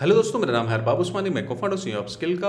Hello दोस्तों, मेरा नाम है हरबाब उस्मानी, मैं कोफाउंडर सी ऑफ़ स्किल का,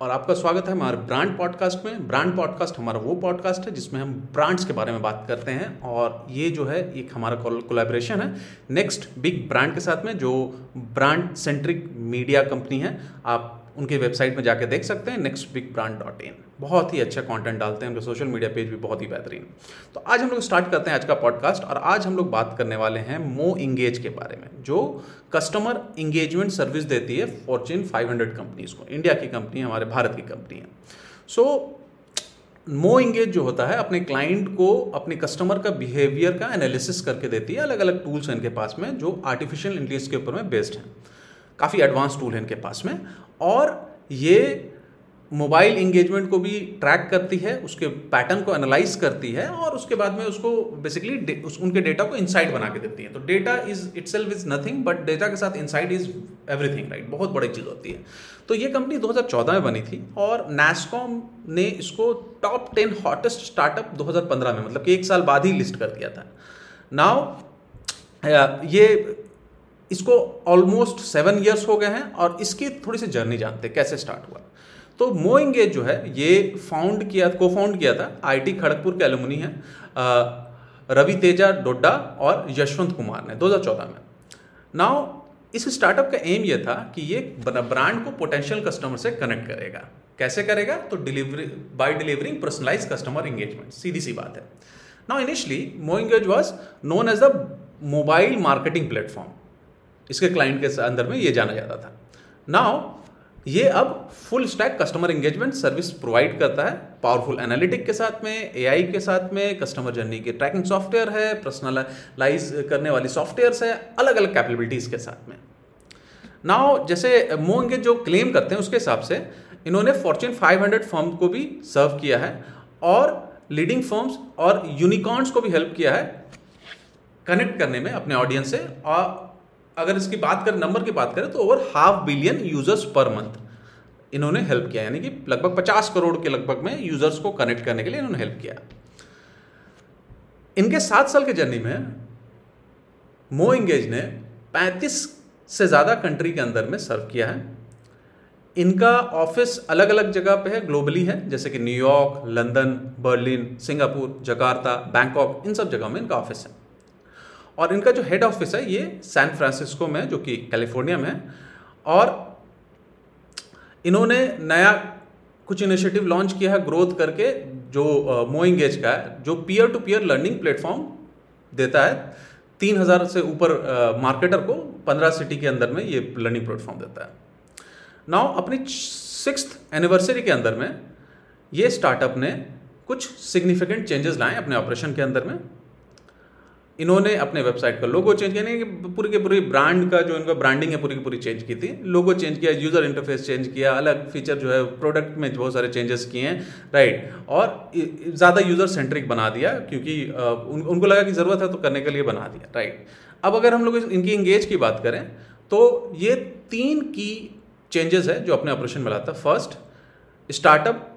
और आपका स्वागत है हमारे ब्रांड पॉडकास्ट में। ब्रांड पॉडकास्ट हमारा वो पॉडकास्ट है जिसमें हम ब्रांड्स के बारे में बात करते हैं, और ये जो है, एक हमारा कोलेब्रेशन है। नेक्स्ट बिग ब्रांड के साथ में जो ब्रांड सेंट्रिक मीडिया कंपनी है, आप उनके वेबसाइट में जाके देख सकते हैं next big brand dot in बहुत ही अच्छा कंटेंट डालते हैं उनके सोशल मीडिया पेज भी बहुत ही बेहतरीन। तो आज हम लोग स्टार्ट करते हैं आज का पॉडकास्ट और आज हम लोग बात करने वाले हैं मो इंगेज के बारे में, जो कस्टमर इंगेजमेंट सर्विस देती है फॉर्चून 500 कंपनीज़ को। इंडिया की कंपनी है, हमारे भारत की कंपनी है। सो मो इंगेज जो होता है, अपने क्लाइंट को, अपने कस्टमर का बिहेवियर का एनालिसिस करके देती है अलग अलग टूल्स हैं इनके पास में, जो आर्टिफिशियल इंटेलिजेंस के ऊपर में बेस्ड हैं। काफ़ी एडवांस टूल है इनके पास में। और ये मोबाइल इंगेजमेंट को भी ट्रैक करती है उसके पैटर्न को एनालाइज करती है और उसके बाद में उसको बेसिकली उस, उनके डेटा को इनसाइट बना के देती है। तो data is itself is nothing but data के साथ इनसाइट इज़ एवरीथिंग राइट बहुत बड़ी चीज़ होती है। तो ये कंपनी 2014 में बनी थी और नैसकॉम ने इसको टॉप टेन हॉटेस्ट स्टार्टअप 2015 में मतलब कि एक साल बाद ही लिस्ट कर दिया था। नाउ ये इसको ऑलमोस्ट सेवन ईयर्स हो गए हैं और इसकी थोड़ी सी जर्नी जानते हैं, कैसे स्टार्ट हुआ। तो मो इंगेज जो है, ये फाउंड किया को फाउंड किया था आईटी खड़गपुर के एलुमनी हैं रवि तेजा डोड्डा और यशवंत कुमार ने 2014 में। नाउ इस स्टार्टअप का एम ये था कि ये ब्रांड को पोटेंशियल कस्टमर से कनेक्ट करेगा। कैसे करेगा? तो delivery by delivering personalise customer engagement सीधी सी बात है। Now initially MoEngage was known as the mobile marketing platform इसके क्लाइंट के अंदर में ये जाना जाता था। नाउ ये अब full stack customer engagement service provide करता है पावरफुल एनालिटिक के साथ में एआई के साथ में कस्टमर जर्नी के ट्रैकिंग सॉफ्टवेयर है पर्सनलाइज करने वाली सॉफ्टवेयर है अलग अलग कैपेबिलिटीज के साथ में। नाउ जैसे मो एंगेज जो क्लेम करते हैं उसके हिसाब से, इन्होंने फॉर्च्यून 500 फर्म को भी सर्व किया है और लीडिंग फर्म्स और यूनिकॉर्न्स को भी हेल्प किया है कनेक्ट करने में अपने ऑडियंस से और अगर इसकी बात करें नंबर की बात करें तो over half billion users per month इन्होंने हेल्प किया यानी कि लगभग 50 करोड़ के लगभग में यूज़र्स को कनेक्ट करने के लिए इन्होंने हेल्प किया इनके सात साल के जर्नी में मो इंगेज ने 35 से ज़्यादा कंट्री के अंदर में सर्व किया है। इनका ऑफ़िस अलग अलग जगह पे है ग्लोबली है, जैसे कि New York London Berlin Singapore Jakarta Bangkok इन सब जगह में इनका ऑफ़िस है। और इनका जो हेड ऑफ़िस है, ये सैन फ्रांसिस्को में, जो कि कैलिफ़ोर्निया में है। और इन्होंने नया कुछ इनिशिएटिव लॉन्च किया है ग्रोथ करके, जो मो इंगेज का है, जो peer to peer learning platform देता है। तीन हज़ार से ऊपर मार्केटर को पंद्रह सिटी के अंदर में ये लर्निंग प्लेटफॉर्म देता है। नाउ अपनी सिक्स एनिवर्सरी के अंदर में, ये स्टार्टअप ने कुछ सिग्निफिकेंट चेंजेस लाए अपने ऑपरेशन के अंदर में। इन्होंने अपने वेबसाइट का लोगो चेंज किया नहीं पूरी के पूरी ब्रांड का जो इनका ब्रांडिंग है पूरी की पूरी चेंज की थी। लोगो चेंज किया यूज़र इंटरफेस चेंज किया अलग फीचर जो है प्रोडक्ट में बहुत सारे चेंजेस किए हैं राइट और ज़्यादा यूज़र सेंट्रिक बना दिया क्योंकि उन, उनको लगा कि ज़रूरत है तो करने के लिए बना दिया राइट अब अगर हम लोग इनकी इंगेज की बात करें तो ये तीन की चेंजेस है जो अपने ऑपरेशन में लाता फ़र्स्ट स्टार्टअप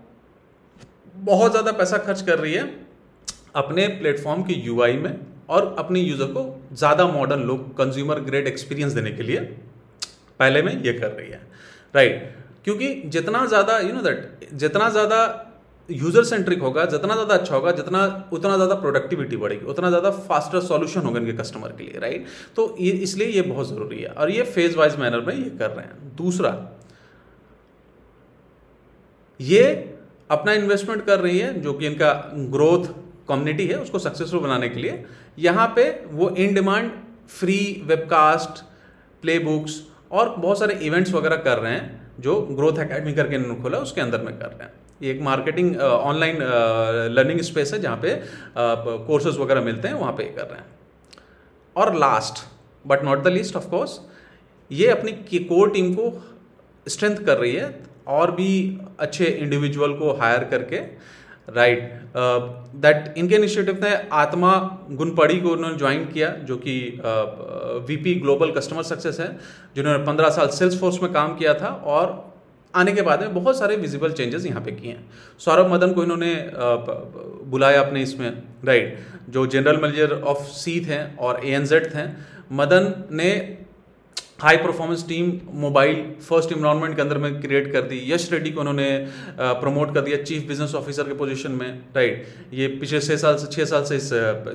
बहुत ज़्यादा पैसा खर्च कर रही है अपने प्लेटफॉर्म की यूआई में। और अपने यूज़र को ज़्यादा modern look consumer grade experience देने के लिए पहले में ये कर रही है। राइट क्योंकि जितना ज़्यादा यू नो दैट जितना ज़्यादा यूज़र सेंट्रिक होगा, जितना ज़्यादा अच्छा होगा, जितना, उतना ज़्यादा प्रोडक्टिविटी बढ़ेगी, उतना ज़्यादा फास्टर सॉल्यूशन होगा इनके कस्टमर के लिए राइट तो ये, इसलिए ये बहुत ज़रूरी है। और ये फ़ेज़ वाइज मैनर में ये कर रहे हैं। दूसरा, ये अपना इन्वेस्टमेंट कर रही है, जो कि इनका ग्रोथ कम्युनिटी है, उसको सक्सेसफुल बनाने के लिए। यहाँ पे वो in demand free webcast playbooks और बहुत सारे इवेंट्स वगैरह कर रहे हैं, जो ग्रोथ एकेडमी करके इन्होंने खोला, उसके अंदर में कर रहे हैं। ये एक मार्केटिंग ऑनलाइन लर्निंग स्पेस है, जहाँ पे कोर्सेज वगैरह मिलते हैं, वहाँ पे कर रहे हैं। और last but not the least of course ये अपनी कोर टीम को स्ट्रेंथ कर रही है, और भी अच्छे इंडिविजुअल को हायर करके राइट दैट इनके इनिशिएटिव ने आत्मा गुनपड़ी को उन्होंने ज्वाइन किया जो कि वीपी ग्लोबल कस्टमर सक्सेस है जिन्होंने पंद्रह साल सेल्स फोर्स में काम किया था और आने के बाद में बहुत सारे विजिबल चेंजेस यहाँ पे किए हैं। सौरभ मदन को इन्होंने uh, बुलाया अपने इसमें। राइट जो जनरल मैनेजर ऑफ़ सी थे और ए एन जेड थे मदन ने high performance team mobile first environment के अंदर में क्रिएट कर दी। यश रेड्डी को उन्होंने प्रमोट कर दिया चीफ बिज़नेस ऑफिसर के पोजीशन में राइट ये पिछले छः साल से छः साल से इस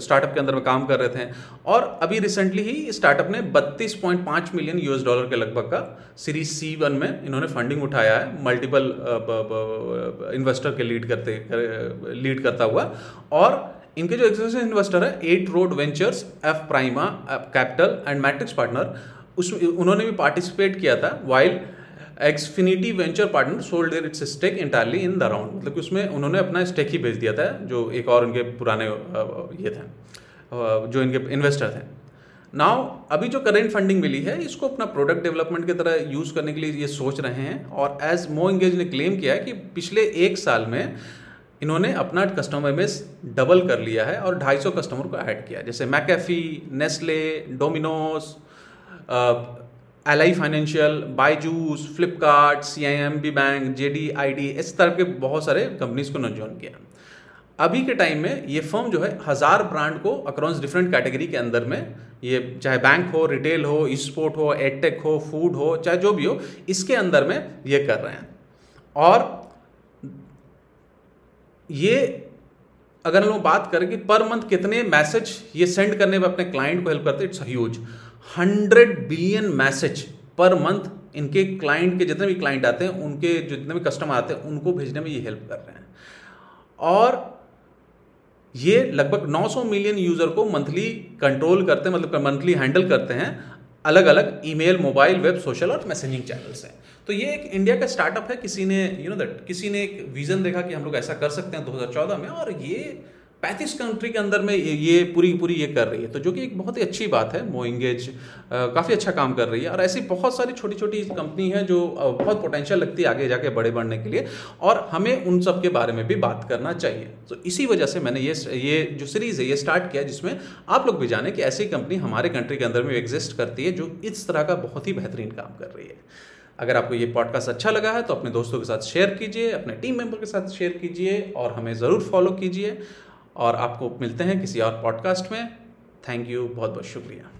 स्टार्टअप के अंदर में काम कर रहे थे। और अभी रिसेंटली ही स्टार्टअप ने बत्तीस पॉइंट पाँच मिलियन यूएस डॉलर के लगभग का सीरीज़ सी वन में इन्होंने फंडिंग उठाया है। मल्टीपल इन्वेस्टर के लीड करते लीड करता हुआ। और इनके जो एक्सिस्टिंग इन्वेस्टर है Eight Road Ventures F Prime Capital and Matrix Partner उसमें उन्होंने भी पार्टिसिपेट किया था while Exfinity Venture Partner sold its stake entirely in the round मतलब कि उसमें उन्होंने अपना स्टेक ही बेच दिया था, जो एक और उनके पुराने ये थे जो इनके इन्वेस्टर थे। नाउ अभी जो करेंट फंडिंग मिली है, इसको अपना प्रोडक्ट डेवलपमेंट की तरह यूज़ करने के लिए ये सोच रहे हैं और एज मो इंगेज ने क्लेम किया है कि पिछले एक साल में इन्होंने अपना कस्टमर बेस डबल कर लिया है और 250 कस्टमर को ऐड किया जैसे McAfee Nestle Domino's L I Financial Byju's Flipkart C I M B Bank J D I D इस तरह के बहुत सारे कंपनीज़ को उन्होंने ज्वाइन किया। अभी के टाइम में ये फर्म जो है, हज़ार ब्रांड को अक्रॉस डिफरेंट कैटेगरी के अंदर में ये चाहे बैंक हो रिटेल हो स्पोर्ट हो एडटेक हो फ़ूड हो, चाहे जो भी हो, इसके अंदर में ये कर रहे हैं। और ये अगर हम लोग बात करें कि पर मंथ कितने मैसेज ये सेंड करने में अपने क्लाइंट को हेल्प करते it's huge hundred billion message per month इनके क्लाइंट के जितने भी क्लाइंट आते हैं, उनके जितने भी कस्टमर आते हैं, उनको भेजने में ये हेल्प कर रहे हैं। और ये लगभग 900 मिलियन यूज़र को मंथली कंट्रोल करते हैं मतलब मंथली हैंडल करते हैं अलग अलग ईमेल, मोबाइल, वेब, सोशल और मैसेजिंग चैनल्स हैं। तो ये एक इंडिया का स्टार्टअप है, किसी ने यू नो दैट किसी ने एक विजन देखा कि हम लोग ऐसा कर सकते हैं 2014 में, और ये पैंतीस कंट्री के अंदर में ये पूरी पूरी ये कर रही है। तो जो कि एक बहुत ही अच्छी बात है मोइंगेज काफ़ी अच्छा काम कर रही है। और ऐसी बहुत सारी छोटी छोटी कंपनी है जो बहुत पोटेंशियल लगती है आगे जाके बड़े बढ़ने के लिए। और हमें उन सब के बारे में भी बात करना चाहिए। तो इसी वजह से मैंने ये ये जो सीरीज़ है, ये स्टार्ट किया जिसमें आप लोग भी जाने कि ऐसी कंपनी हमारे कंट्री के अंदर में एग्जिस्ट करती है, जो इस तरह का बहुत ही बेहतरीन काम कर रही है। अगर आपको ये पॉडकास्ट अच्छा लगा है तो अपने दोस्तों के साथ शेयर कीजिए, अपने टीम मेंबर के साथ शेयर कीजिए, और हमें ज़रूर फॉलो कीजिए। और आपको मिलते हैं किसी और पॉडकास्ट में। थैंक यू बहुत बहुत शुक्रिया।